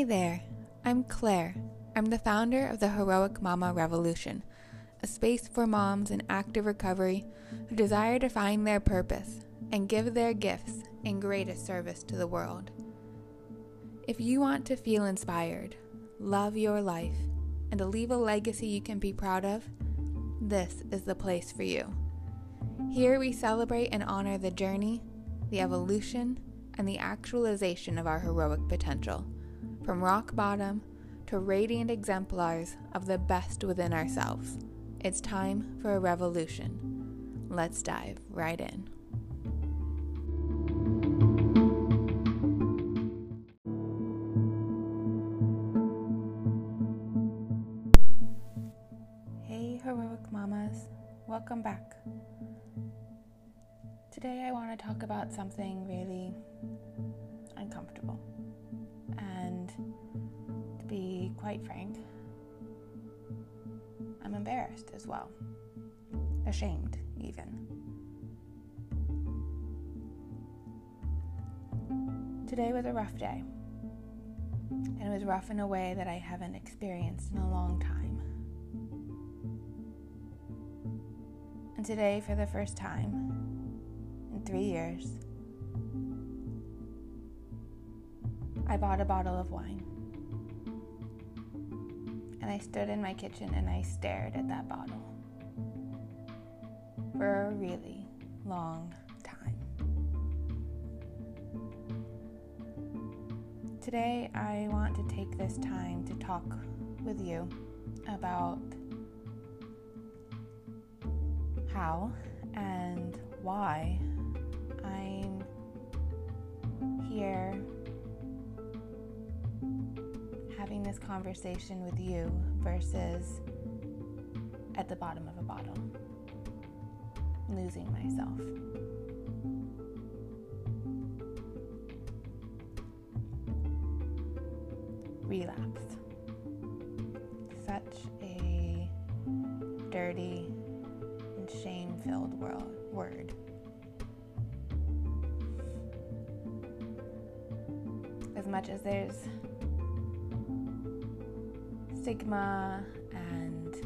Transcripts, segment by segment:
Hey there, I'm Claire. I'm the founder of the Heroic Mama Revolution, a space for moms in active recovery who desire to find their purpose and give their gifts in greatest service to the world. If you want to feel inspired, love your life, and to leave a legacy you can be proud of, this is the place for you. Here we celebrate and honor the journey, the evolution, and the actualization of our heroic potential, from rock bottom to radiant exemplars of the best within ourselves. It's time for a revolution. Let's dive right in. Hey, heroic mamas, welcome back. Today I want to talk about something really uncomfortable. To be quite frank, I'm embarrassed as well, ashamed even. Today was a rough day, and it was rough in a way that I haven't experienced in a long time. And today, for the first time in three years, I bought a bottle of wine. And I stood in my kitchen and I stared at that bottle for a really long time. Today, I want to take this time to talk with you about how and why I'm here having this conversation with you versus at the bottom of a bottle, losing myself. Relapse. Such a dirty and shame filled word. As much as there's stigma and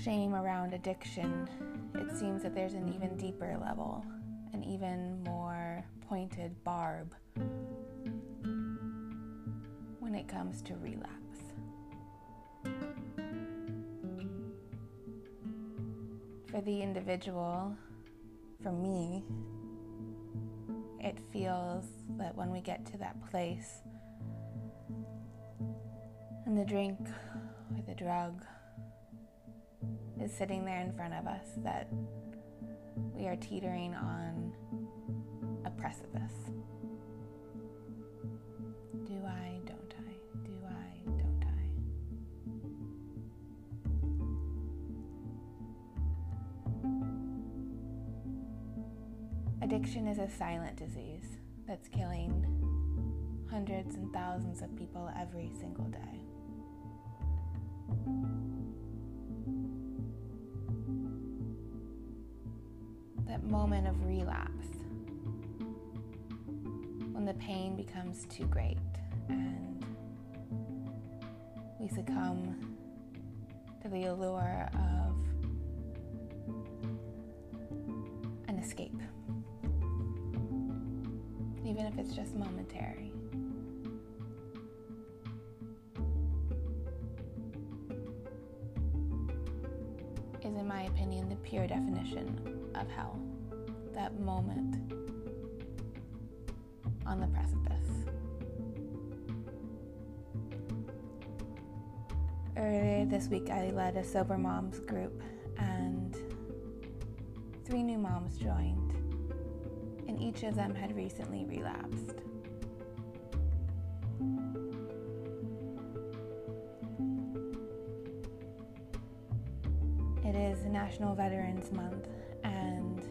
shame around addiction, it seems that there's an even deeper level, an even more pointed barb when it comes to relapse. For the individual, for me, it feels that when we get to that place and the drink or the drug is sitting there in front of us, that we are teetering on a precipice. Addiction is a silent disease that's killing hundreds and thousands of people every single day. That moment of relapse, when the pain becomes too great and we succumb to the allure of it's just momentary. Is, in my opinion, the pure definition of hell. That moment on the precipice. Earlier this week, I led a sober moms group, and three new moms joined each of them had recently relapsed. It is National Veterans Month, and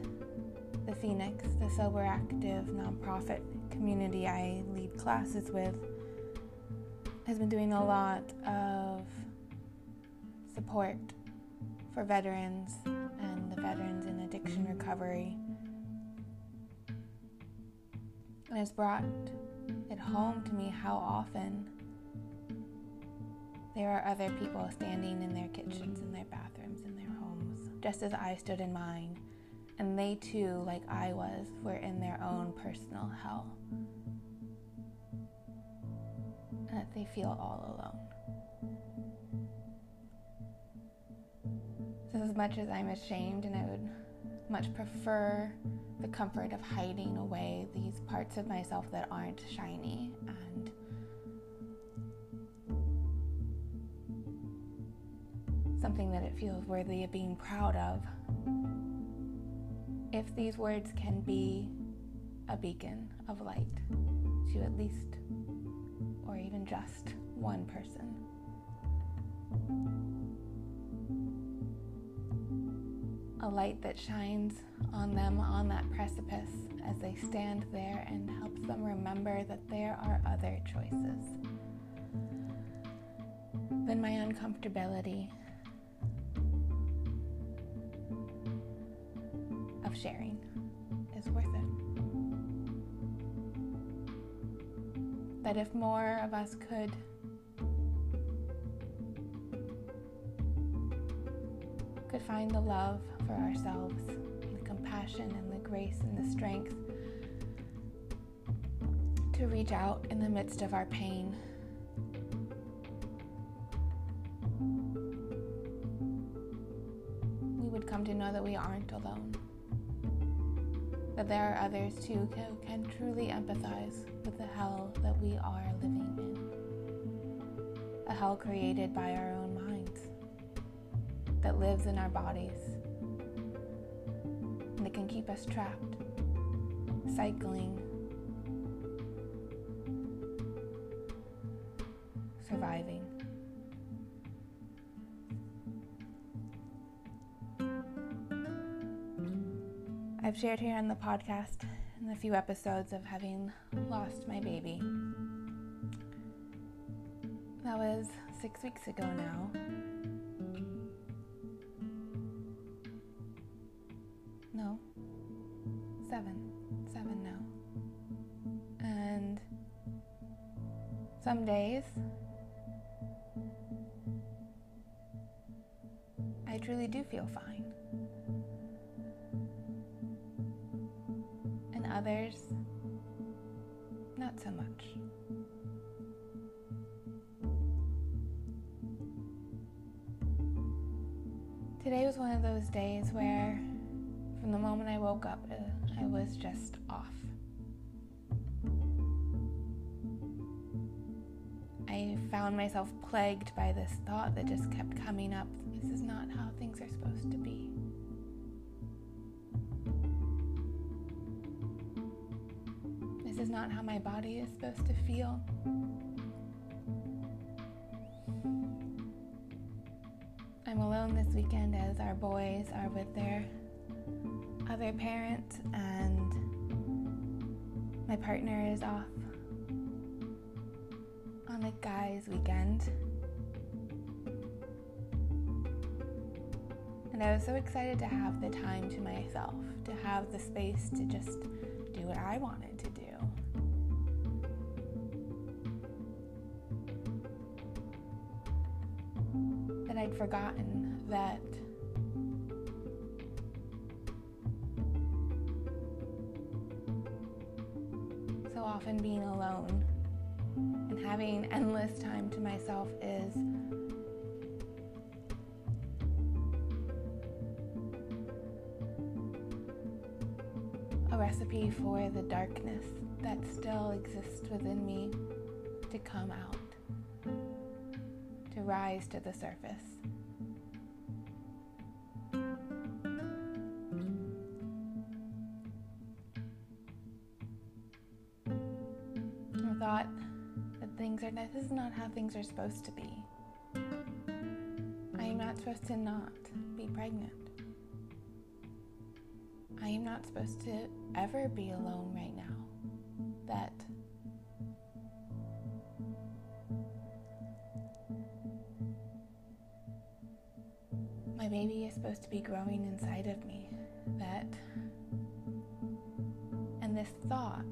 the Phoenix, the sober active nonprofit community I lead classes with, has been doing a lot of support for veterans and the veterans in addiction recovery And it's brought it home to me how often there are other people standing in their kitchens, in their bathrooms, in their homes, just as I stood in mine. And they too, like I was, were in their own personal hell. And that they feel all alone. So, as much as I'm ashamed and I would much prefer the comfort of hiding away these parts of myself that aren't shiny and something that it feels worthy of being proud of. If these words can be a beacon of light to at least, or even just, one person. A light that shines on them on that precipice as they stand there and helps them remember that there are other choices. Then my uncomfortability of sharing is worth it. That if more of us could could find the love for ourselves, the compassion and the grace and the strength to reach out in the midst of our pain. We would come to know that we aren't alone that there are others too who can truly empathize with the hell that we are living in. A hell created by our own minds, that lives in our bodies, that can keep us trapped, cycling, surviving. I've shared here on the podcast in a few episodes of having lost my baby. That was six weeks ago now. Days I truly do feel fine. And others, not so much. Today was one of those days where, from the moment I woke up, uh, I was just found myself plagued by this thought that just kept coming up this is not how things are supposed to be. This is not how my body is supposed to feel. I'm alone this weekend as our boys are with their other parent, and my partner is off guy's weekend. And I was so excited to have the time to myself, to have the space to just do what I wanted to do. That I'd forgotten that so often being alone having endless time to myself is a recipe for the darkness that still exists within me to come out to rise to the surface. Not how things are supposed to be. I am not supposed to not be pregnant. I am not supposed to ever be alone right now. That my baby is supposed to be growing inside of me. That, and this thought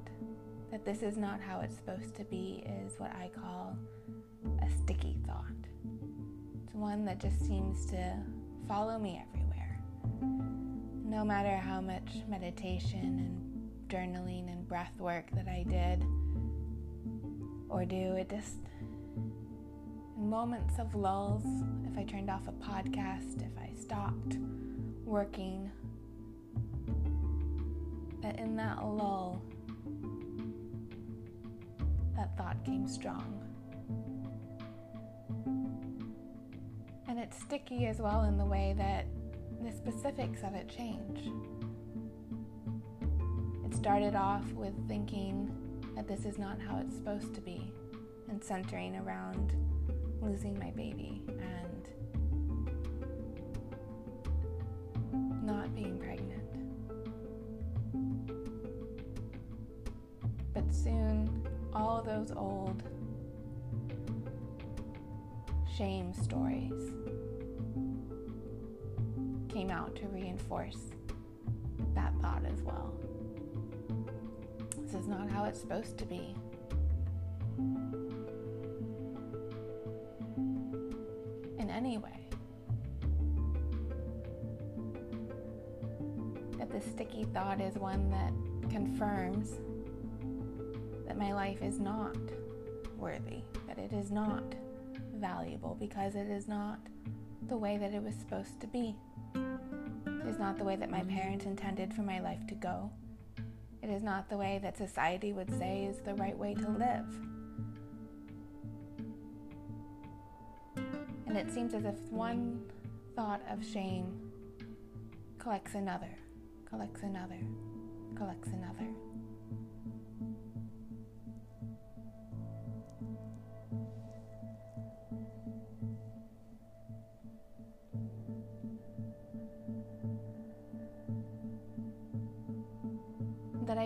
that this is not how it's supposed to be is what I call sticky thought. It's one that just seems to follow me everywhere. No matter how much meditation and journaling and breath work that I did or do, it just, in moments of lulls, if I turned off a podcast, if I stopped working, that in that lull, that thought came strong. It's sticky as well in the way that the specifics of it change. It started off with thinking that this is not how it's supposed to be, and centering around losing my baby and not being pregnant. But soon, all those old shame stories came out to reinforce that thought as well. This is not how it's supposed to be. In any way. That the sticky thought is one that confirms that my life is not worthy, that it is not valuable because it is not the way that it was supposed to be. Not the way that my parents intended for my life to go. It is not the way that society would say is the right way to live. And it seems as if one thought of shame collects another, collects another, collects another.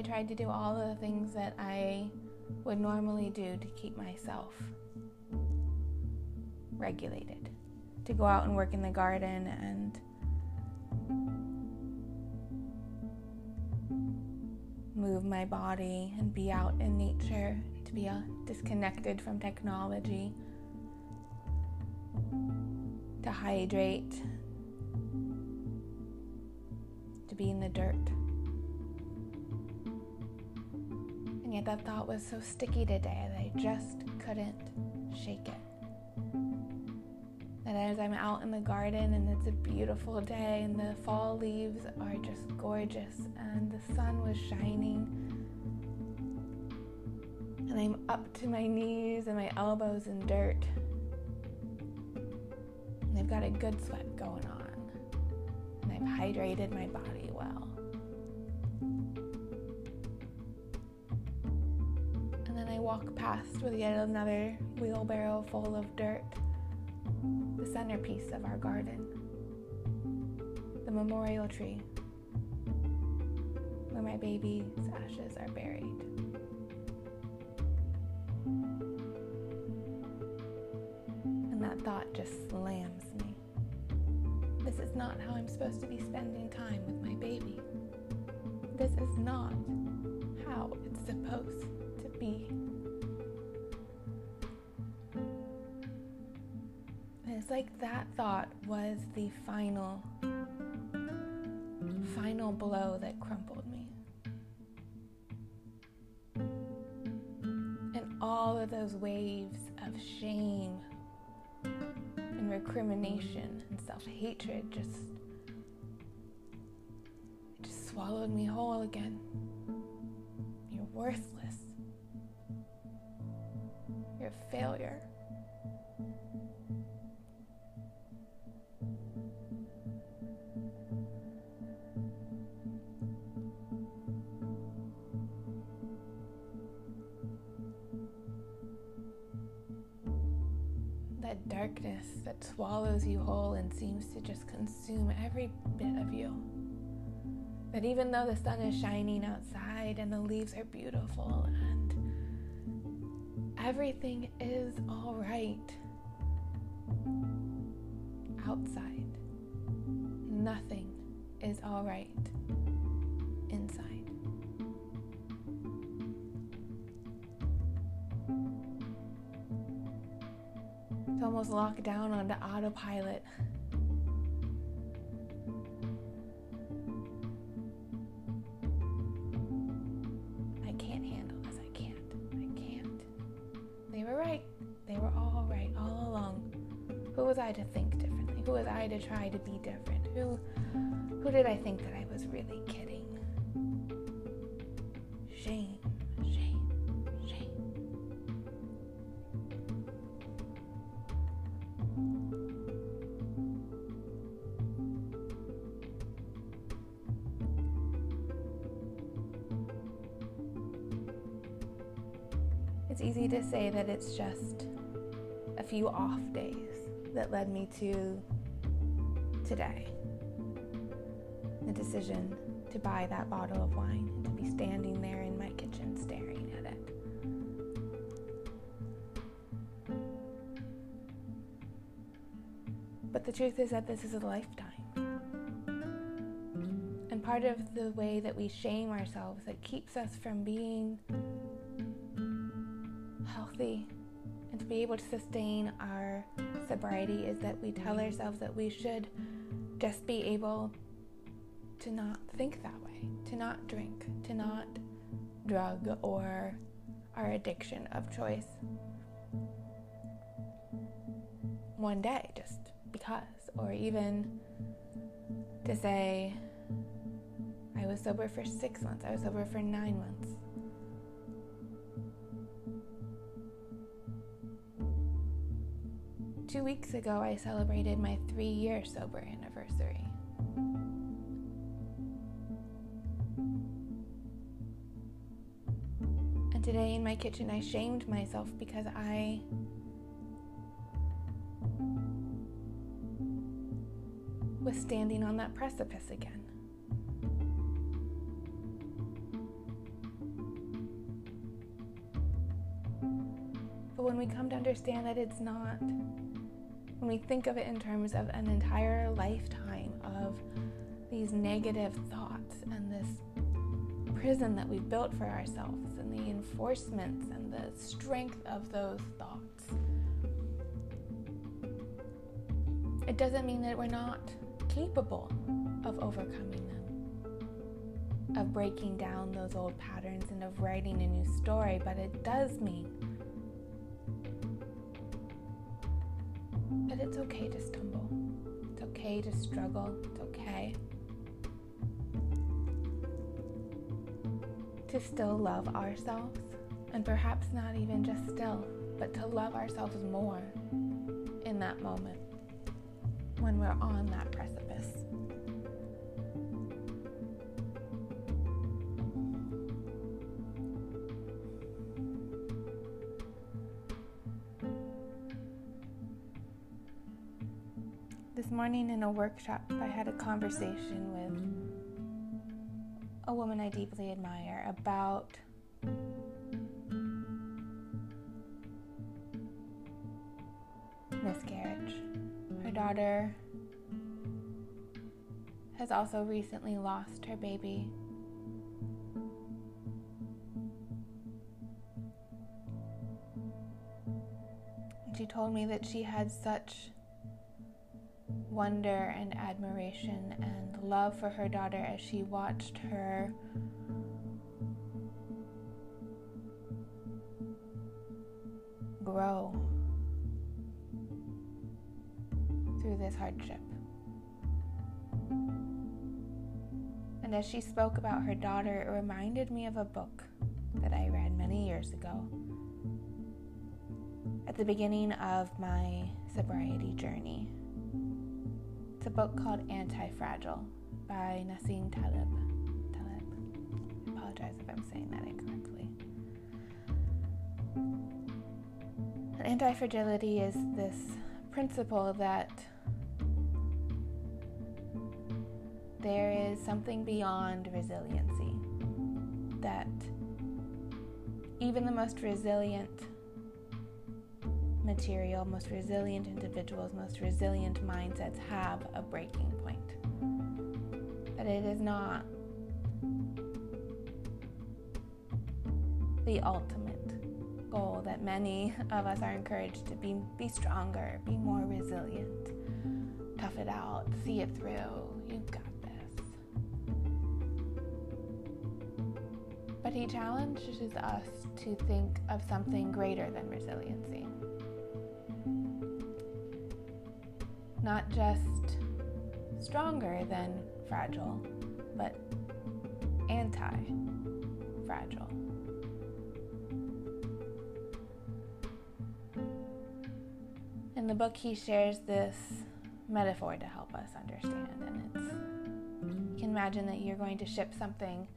I tried to do all the things that I would normally do to keep myself regulated, to go out and work in the garden and move my body and be out in nature, to be uh, disconnected from technology, to hydrate, to be in the dirt. And that thought was so sticky today that I just couldn't shake it. That as I'm out in the garden and it's a beautiful day and the fall leaves are just gorgeous and the sun was shining and I'm up to my knees and my elbows in dirt. And I've got a good sweat going on. And I've hydrated my body well. Walk past with yet another wheelbarrow full of dirt, the centerpiece of our garden, the memorial tree where my baby's ashes are buried. And that thought just slams me. This is not how I'm supposed to be spending time with my baby. This is not how it's supposed be. it's like that thought was the final, final blow that crumpled me. And all of those waves of shame and recrimination and self hatred just swallowed me whole again. You're worthless. Failure. that darkness that swallows you whole and seems to just consume every bit of you. That even though the sun is shining outside and the leaves are beautiful and everything is all right outside. Nothing is all right inside. It's almost locked down onto autopilot. Who was I to think differently? Who was I to try to be different? Who who did I think that I was really kidding? Shame. Shame, shame. It's easy to say that it's just a few off days that led me to today. The decision to buy that bottle of wine and to be standing there in my kitchen staring at it. But the truth is that this is a lifetime. And part of the way that we shame ourselves that keeps us from being healthy and to be able to sustain our sobriety is that we tell ourselves that we should just be able to not think that way, to not drink, to not drug or our addiction of choice. One day, just because, or even to say, I was sober for six months, I was sober for nine months. Two weeks ago, I celebrated my three year sober anniversary. And today in my kitchen, I shamed myself because I was standing on that precipice again. But when we come to understand that it's not when we think of it in terms of an entire lifetime of these negative thoughts and this prison that we've built for ourselves and the enforcements and the strength of those thoughts. It doesn't mean that we're not capable of overcoming them, of breaking down those old patterns and of writing a new story, but it does mean it's okay to stumble. It's okay to struggle. It's okay to still love ourselves. And perhaps not even just still, but to love ourselves more in that moment when we're on that precipice. Morning in a workshop, I had a conversation with a woman I deeply admire about miscarriage. Her daughter has also recently lost her baby. She told me that she had such wonder and admiration and love for her daughter as she watched her grow through this hardship. And as she spoke about her daughter, it reminded me of a book that I read many years ago at the beginning of my sobriety journey. It's a book called Anti Fragile by Nassim Taleb. Taleb. I apologize if I'm saying that incorrectly. Anti fragility is this principle that there is something beyond resiliency. That even the most resilient material, most resilient individuals, most resilient mindsets have a breaking point. That it is not the ultimate goal that many of us are encouraged to be, be stronger, be more resilient, tough it out, see it through. You've got this. But he challenges us to think of something greater than resiliency. Not just stronger than fragile, but anti fragile. In the book, he shares this metaphor to help us understand, and it's you can imagine that you're going to ship something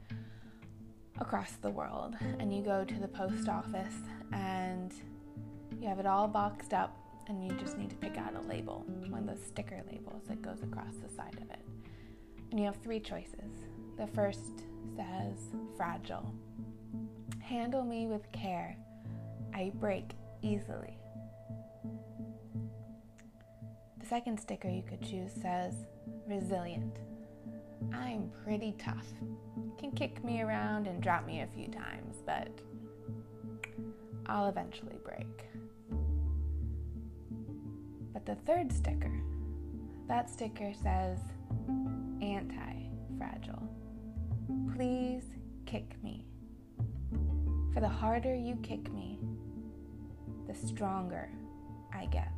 across the world, and you go to the post office and you have it all boxed up, and you just need to pick out a label, one of those sticker labels that goes across the side of it. And you have three choices. The first says fragile. Handle me with care. I break easily. The second sticker you could choose says resilient. I'm pretty tough. Can kick me around and drop me a few times, but I'll eventually break. The third sticker, that sticker says anti fragile. Please kick me. For the harder you kick me, the stronger I get.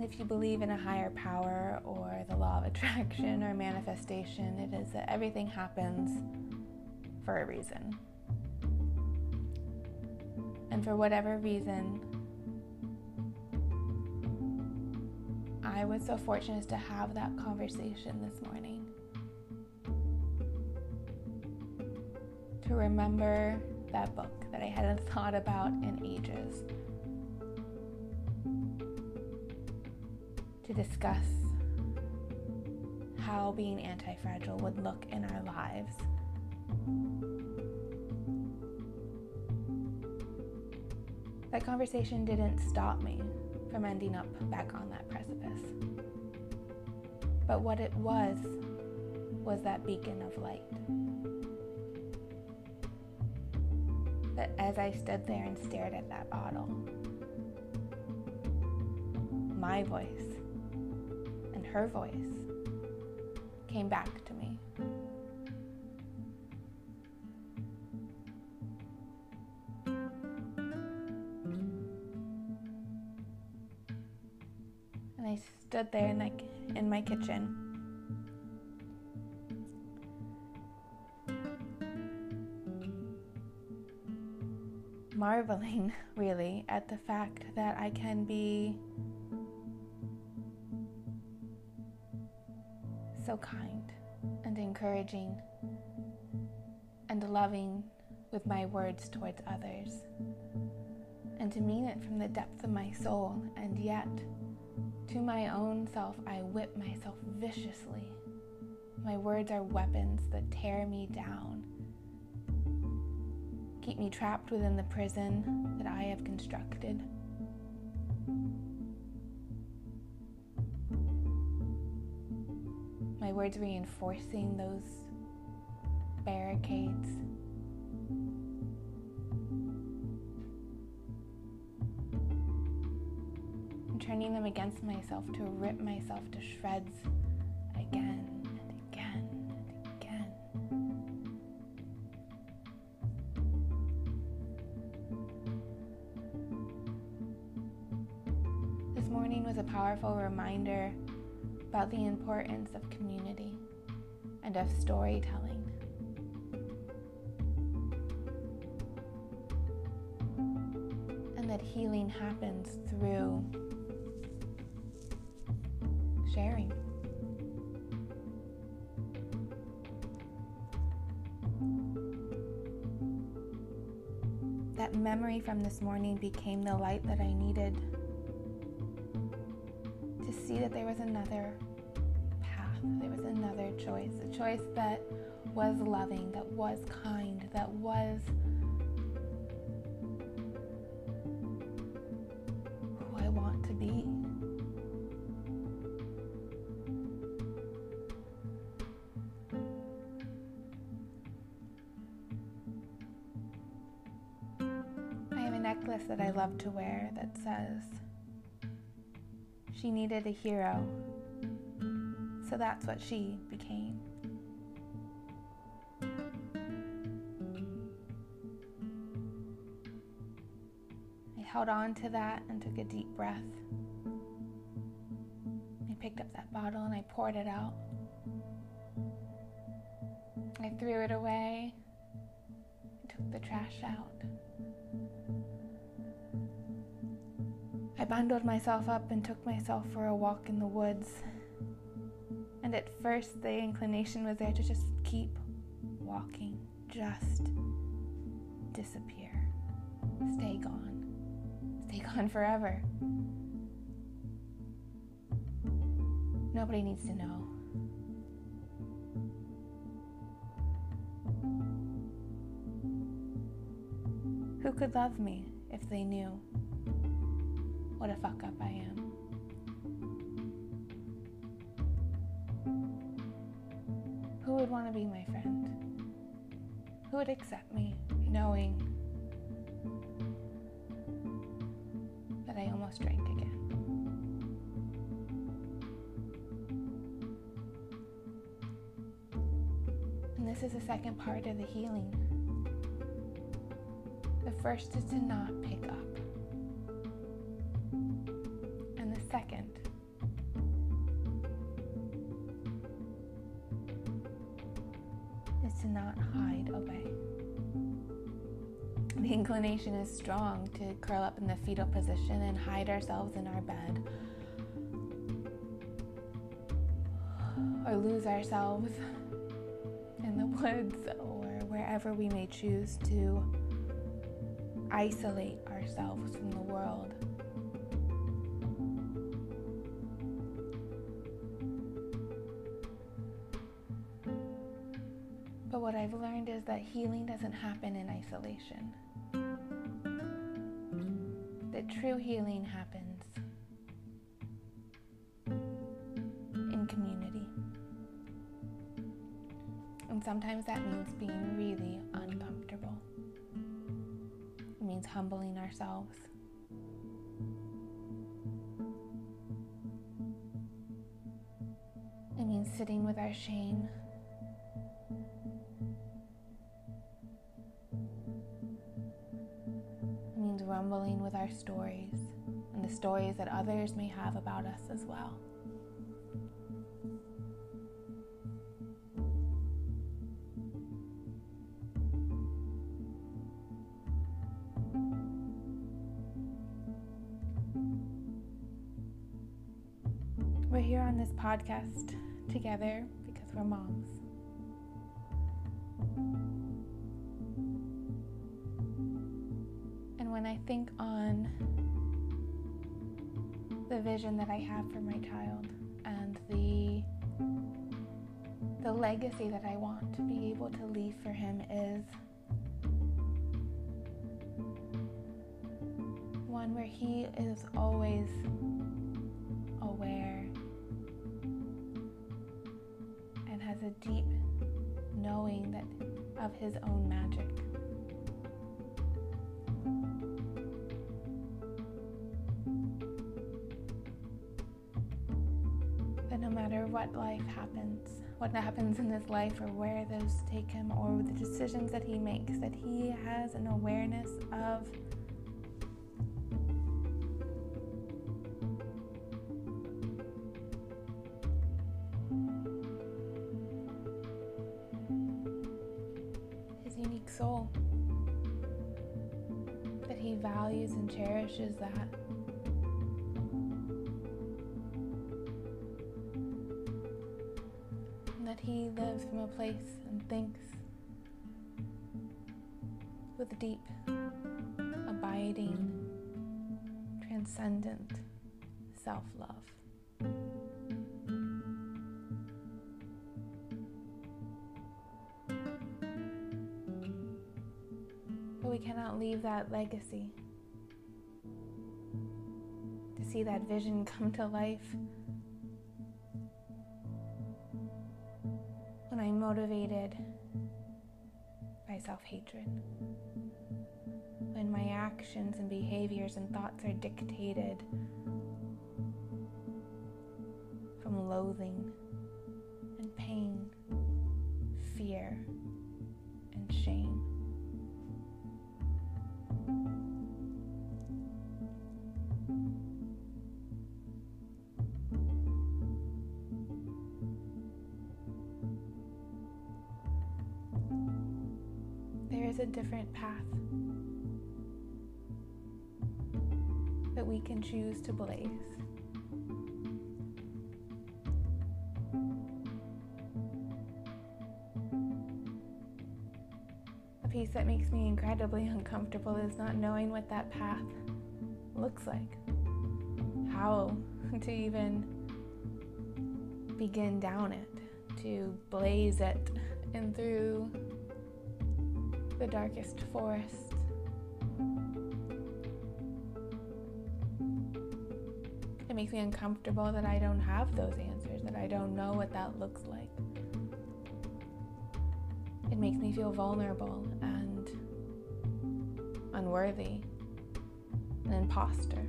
If you believe in a higher power or the law of attraction or manifestation, it is that everything happens for a reason. And for whatever reason, I was so fortunate to have that conversation this morning. To remember that book that I hadn't thought about in ages. To discuss how being anti fragile would look in our lives. That conversation didn't stop me from ending up back on that precipice. But what it was, was that beacon of light. But as I stood there and stared at that bottle, my voice and her voice came back stood there in, like, in my kitchen. Marveling, really, at the fact that I can be so kind and encouraging and loving with my words towards others, and to mean it from the depth of my soul, and yet to my own self, I whip myself viciously. My words are weapons that tear me down, keep me trapped within the prison that I have constructed. My words reinforcing those barricades. Against myself to rip myself to shreds again and again and again. This morning was a powerful reminder about the importance of community and of storytelling. And that healing happens through memory from this morning became the light that I needed to see that there was another path, there was another choice, a choice that was loving, that was kind, that was love to wear that says, She needed a hero, so that's what she became. I held on to that and took a deep breath. I picked up that bottle and I poured it out. I threw it away I took the trash out. I bundled myself up and took myself for a walk in the woods. And at first, the inclination was there to just keep walking, just disappear, stay gone, stay gone forever. Nobody needs to know. Who could love me if they knew what a fuck up I am? Who would want to be my friend? Who would accept me knowing that I almost drank again? And this is the second part of the healing. The first is to not pick up. Inclination is strong to curl up in the fetal position and hide ourselves in our bed or lose ourselves in the woods or wherever we may choose to isolate ourselves from the world. But what I've learned is that healing doesn't happen in isolation. True healing happens in community. And sometimes that means being really uncomfortable. It means humbling ourselves. It means sitting with our shame. Our stories and the stories that others may have about us as well. We're here on this podcast together because we're moms. Have for my child and the the legacy that I want to be able to leave for him is one where he is always aware and has a deep knowing that of his own magic. Life happens, what happens in this life or where those take him or the decisions that he makes, that he has an awareness of his unique soul. That he values and cherishes that. A place and thinks with deep, abiding, transcendent self love. But we cannot leave that legacy. To see that vision come to life I'm motivated by self hatred. When my actions and behaviors and thoughts are dictated from loathing and pain, fear, path that we can choose to blaze. A piece that makes me incredibly uncomfortable is not knowing what that path looks like, how to even begin down it, to blaze it and through the darkest forest. It makes me uncomfortable that I don't have those answers, that I don't know what that looks like. It makes me feel vulnerable and unworthy, an imposter.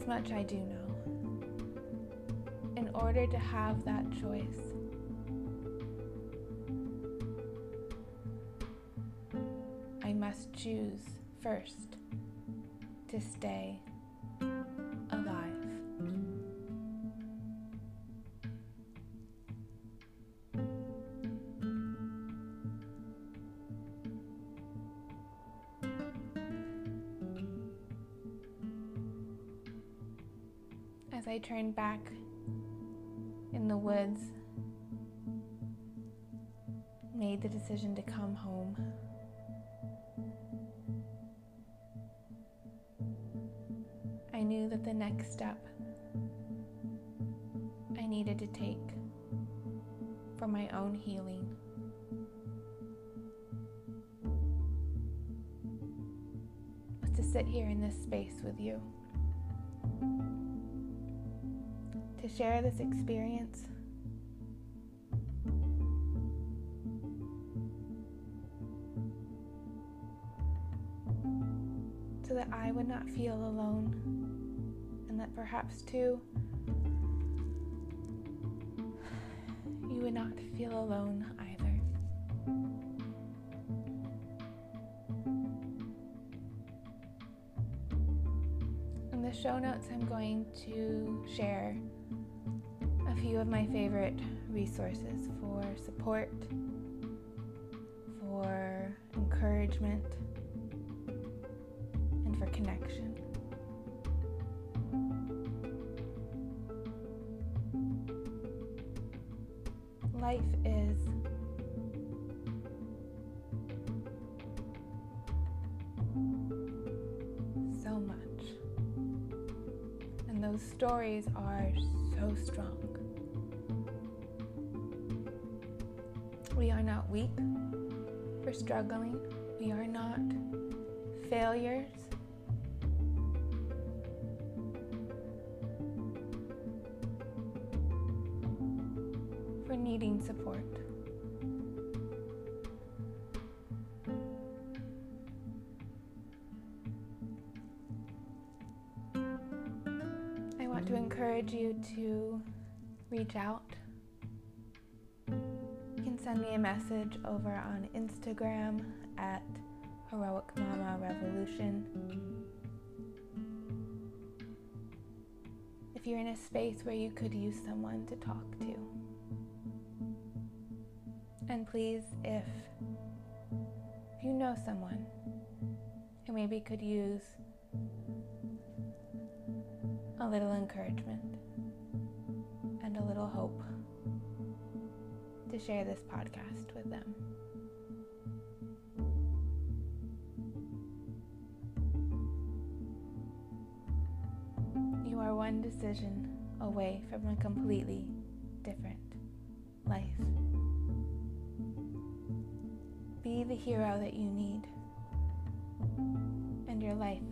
This much I do know. In order to have that choice, I must choose first to stay As I turned back in the woods, made the decision to come home. I knew that the next step I needed to take for my own healing was to sit here in this space with you. Share this experience so that I would not feel alone, and that perhaps too you would not feel alone either. In the show notes, I'm going to share few of my favorite resources for support, for encouragement and for connection. Life is so much, and those stories are so strong. Struggling. We are not failures. For needing support. I want to mm-hmm. encourage you to reach out. Send me a message over on Instagram at Heroic Mama Revolution. If you're in a space where you could use someone to talk to. And please, if you know someone who maybe could use a little encouragement and a little hope, to share this podcast with them. You are one decision away from a completely different life. Be the hero that you need, and your life.